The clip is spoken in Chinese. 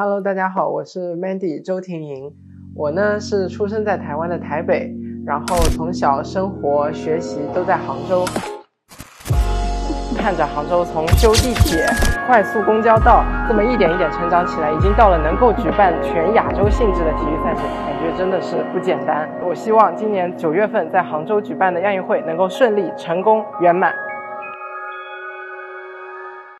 Hello，大家好，我是 Mandy 周婷莹。我呢是出生在台湾的台北，然后从小生活学习都在杭州。看着杭州从修地铁、快速公交到这么一点一点成长起来，已经到了能够举办全亚洲性质的体育赛事，感觉真的是不简单。我希望今年九月份在杭州举办的亚运会能够顺利、成功、圆满。